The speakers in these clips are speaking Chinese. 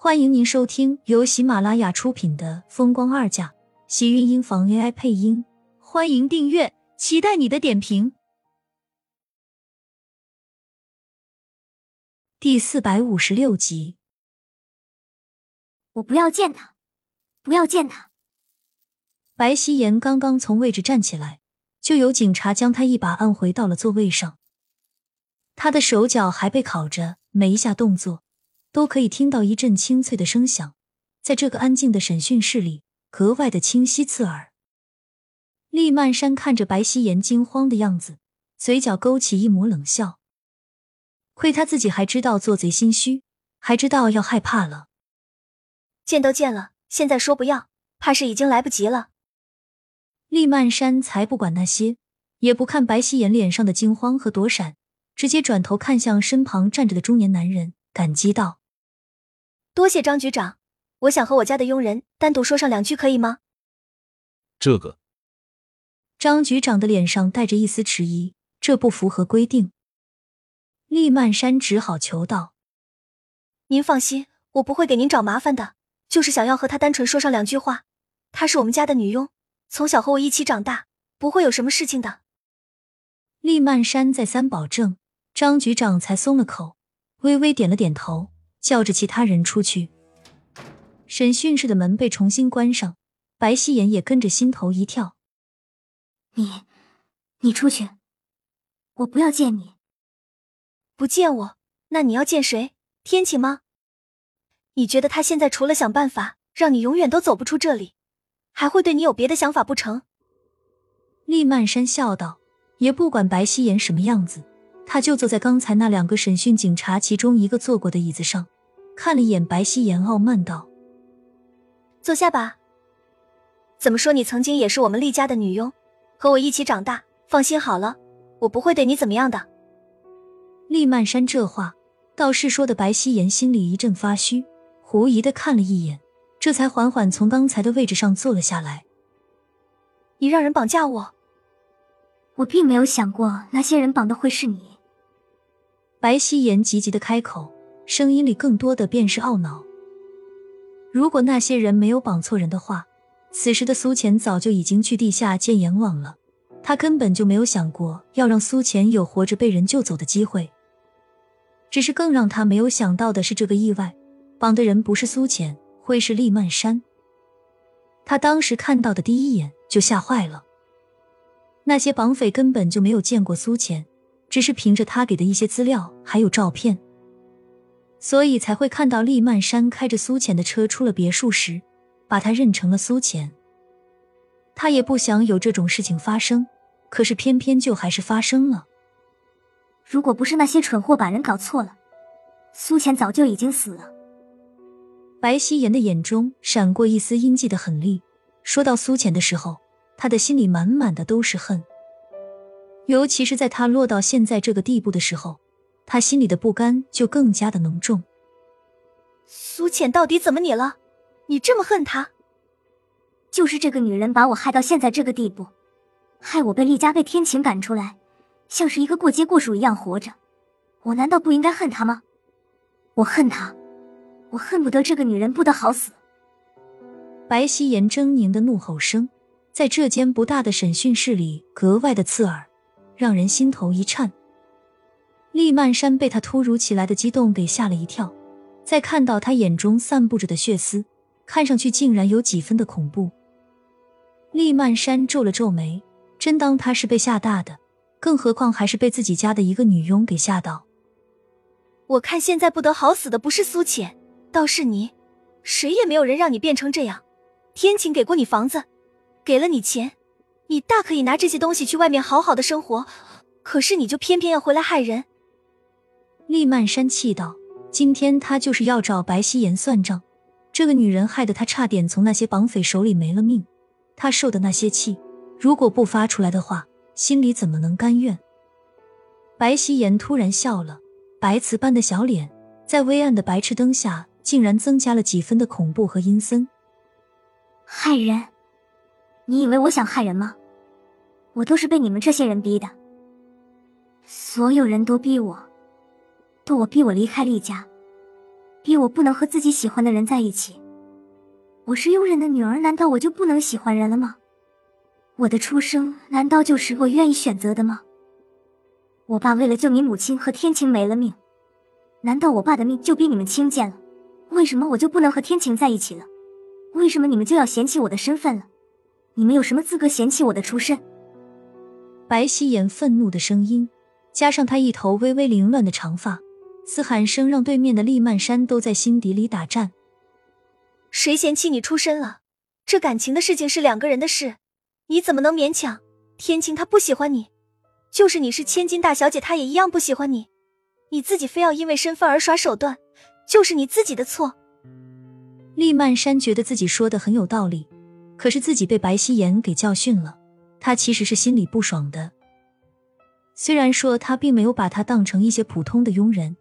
欢迎您收听由喜马拉雅出品的《风光二嫁》，喜运音房 AI 配音。欢迎订阅，期待你的点评。第四百五十六集，我不要见他，不要见他。白希言刚刚从位置站起来，就有警察将他一把按回到了座位上。他的手脚还被铐着，没一下动作。都可以听到一阵清脆的声响，在这个安静的审讯室里格外的清晰刺耳。厉曼山看着白希言惊慌的样子，嘴角勾起一抹冷笑。亏他自己还知道做贼心虚，还知道要害怕了。见都见了，现在说不要，怕是已经来不及了。厉曼山才不管那些，也不看白希言脸上的惊慌和躲闪，直接转头看向身旁站着的中年男人，感激道。多谢张局长，我想和我家的佣人单独说上两句，可以吗？这个，张局长的脸上带着一丝迟疑，这不符合规定。厉曼山只好求道：“您放心，我不会给您找麻烦的，就是想要和他单纯说上两句话。她是我们家的女佣，从小和我一起长大，不会有什么事情的。”厉曼山再三保证，张局长才松了口，微微点了点头。叫着其他人出去。审讯室的门被重新关上，白希言也跟着心头一跳。你，你出去，我不要见你。不见我，那你要见谁？天晴吗？你觉得他现在除了想办法让你永远都走不出这里，还会对你有别的想法不成？厉曼山笑道，也不管白希言什么样子。他就坐在刚才那两个审讯警察其中一个坐过的椅子上，看了一眼白希言，傲慢道：“坐下吧。怎么说，你曾经也是我们厉家的女佣，和我一起长大。放心好了，我不会对你怎么样的。”厉曼山这话倒是说的白希言心里一阵发虚，狐疑的看了一眼，这才缓缓从刚才的位置上坐了下来。你让人绑架我？我并没有想过那些人绑的会是你。白希言急急的开口，声音里更多的便是懊恼。如果那些人没有绑错人的话，此时的苏浅早就已经去地下见阎王了。他根本就没有想过要让苏浅有活着被人救走的机会。只是更让他没有想到的是，这个意外绑的人不是苏浅，会是厉曼山。他当时看到的第一眼就吓坏了。那些绑匪根本就没有见过苏浅。只是凭着他给的一些资料还有照片，所以才会看到厉曼山开着苏浅的车出了别墅时，把他认成了苏浅。他也不想有这种事情发生，可是偏偏就还是发生了。如果不是那些蠢货把人搞错了，苏浅早就已经死了。白希言的眼中闪过一丝阴寂的狠厉，说到苏浅的时候，他的心里满满的都是恨。尤其是在他落到现在这个地步的时候，他心里的不甘就更加的浓重。苏浅到底怎么你了？你这么恨他？就是这个女人把我害到现在这个地步，害我被厉家被天晴赶出来，像是一个过街过鼠一样活着。我难道不应该恨她吗？我恨她，我恨不得这个女人不得好死。白希言狰狞的怒吼声，在这间不大的审讯室里格外的刺耳。让人心头一颤。厉曼山被他突如其来的激动给吓了一跳，再看到他眼中散布着的血丝，看上去竟然有几分的恐怖。厉曼山皱了皱眉，真当他是被吓大的？更何况还是被自己家的一个女佣给吓到。我看现在不得好死的不是苏浅，倒是你，谁也没有人让你变成这样。天晴给过你房子，给了你钱。你大可以拿这些东西去外面好好的生活，可是你就偏偏要回来害人。厉曼山气道：“今天他就是要找白希言算账，这个女人害得他差点从那些绑匪手里没了命，他受的那些气，如果不发出来的话，心里怎么能甘愿？”白希言突然笑了，白瓷般的小脸在微暗的白炽灯下，竟然增加了几分的恐怖和阴森。害人。你以为我想害人吗？我都是被你们这些人逼的。所有人都逼我，都我逼我离开厉家，逼我不能和自己喜欢的人在一起。我是佣人的女儿，难道我就不能喜欢人了吗？我的出生难道就是我愿意选择的吗？我爸为了救你母亲和天晴没了命，难道我爸的命就比你们轻贱了？为什么我就不能和天晴在一起了？为什么你们就要嫌弃我的身份了？你们有什么资格嫌弃我的出身？白希颜愤怒的声音，加上她一头微微凌乱的长发，嘶喊声让对面的厉曼山都在心底里打颤。谁嫌弃你出身了？这感情的事情是两个人的事，你怎么能勉强？天晴他不喜欢你。就是你是千金大小姐，她也一样不喜欢你。你自己非要因为身份而耍手段，就是你自己的错。厉曼山觉得自己说的很有道理，可是自己被白希言给教训了，他其实是心里不爽的。虽然说他并没有把他当成一些普通的佣人，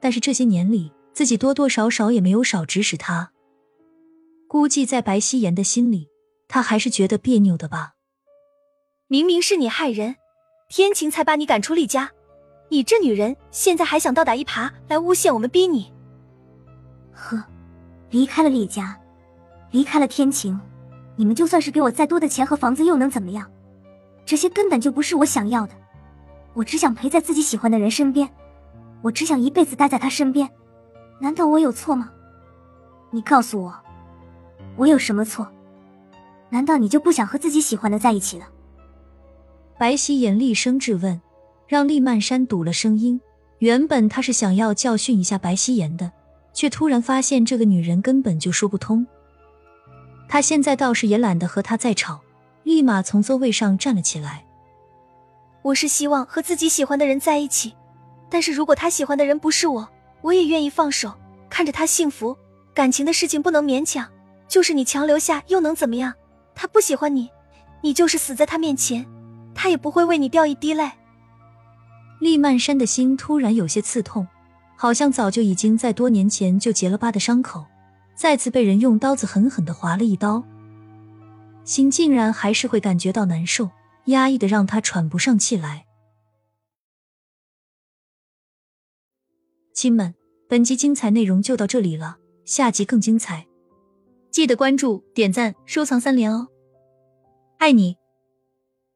但是这些年里自己多多少少也没有少指使他。估计在白希言的心里，他还是觉得别扭的吧。明明是你害人。天晴才把你赶出厉家，你这女人现在还想倒打一耙来诬陷我们，逼你。呵，离开了厉家，离开了天晴，你们就算是给我再多的钱和房子又能怎么样？这些根本就不是我想要的。我只想陪在自己喜欢的人身边，我只想一辈子待在他身边。难道我有错吗？你告诉我，我有什么错？难道你就不想和自己喜欢的在一起了？白皙言厉声质问，让厉曼山堵了声音。原本他是想要教训一下白皙言的，却突然发现这个女人根本就说不通。他现在倒是也懒得和她再吵，立马从座位上站了起来。我是希望和自己喜欢的人在一起，但是如果他喜欢的人不是我，我也愿意放手，看着他幸福。感情的事情不能勉强，就是你强留下又能怎么样？他不喜欢你，你就是死在他面前。他也不会为你掉一滴泪。厉曼山的心突然有些刺痛，好像早就已经在多年前就结了疤的伤口，再次被人用刀子狠狠的划了一刀，心竟然还是会感觉到难受，压抑的让他喘不上气来。亲们，本集精彩内容就到这里了，下集更精彩，记得关注、点赞、收藏三连哦，爱你。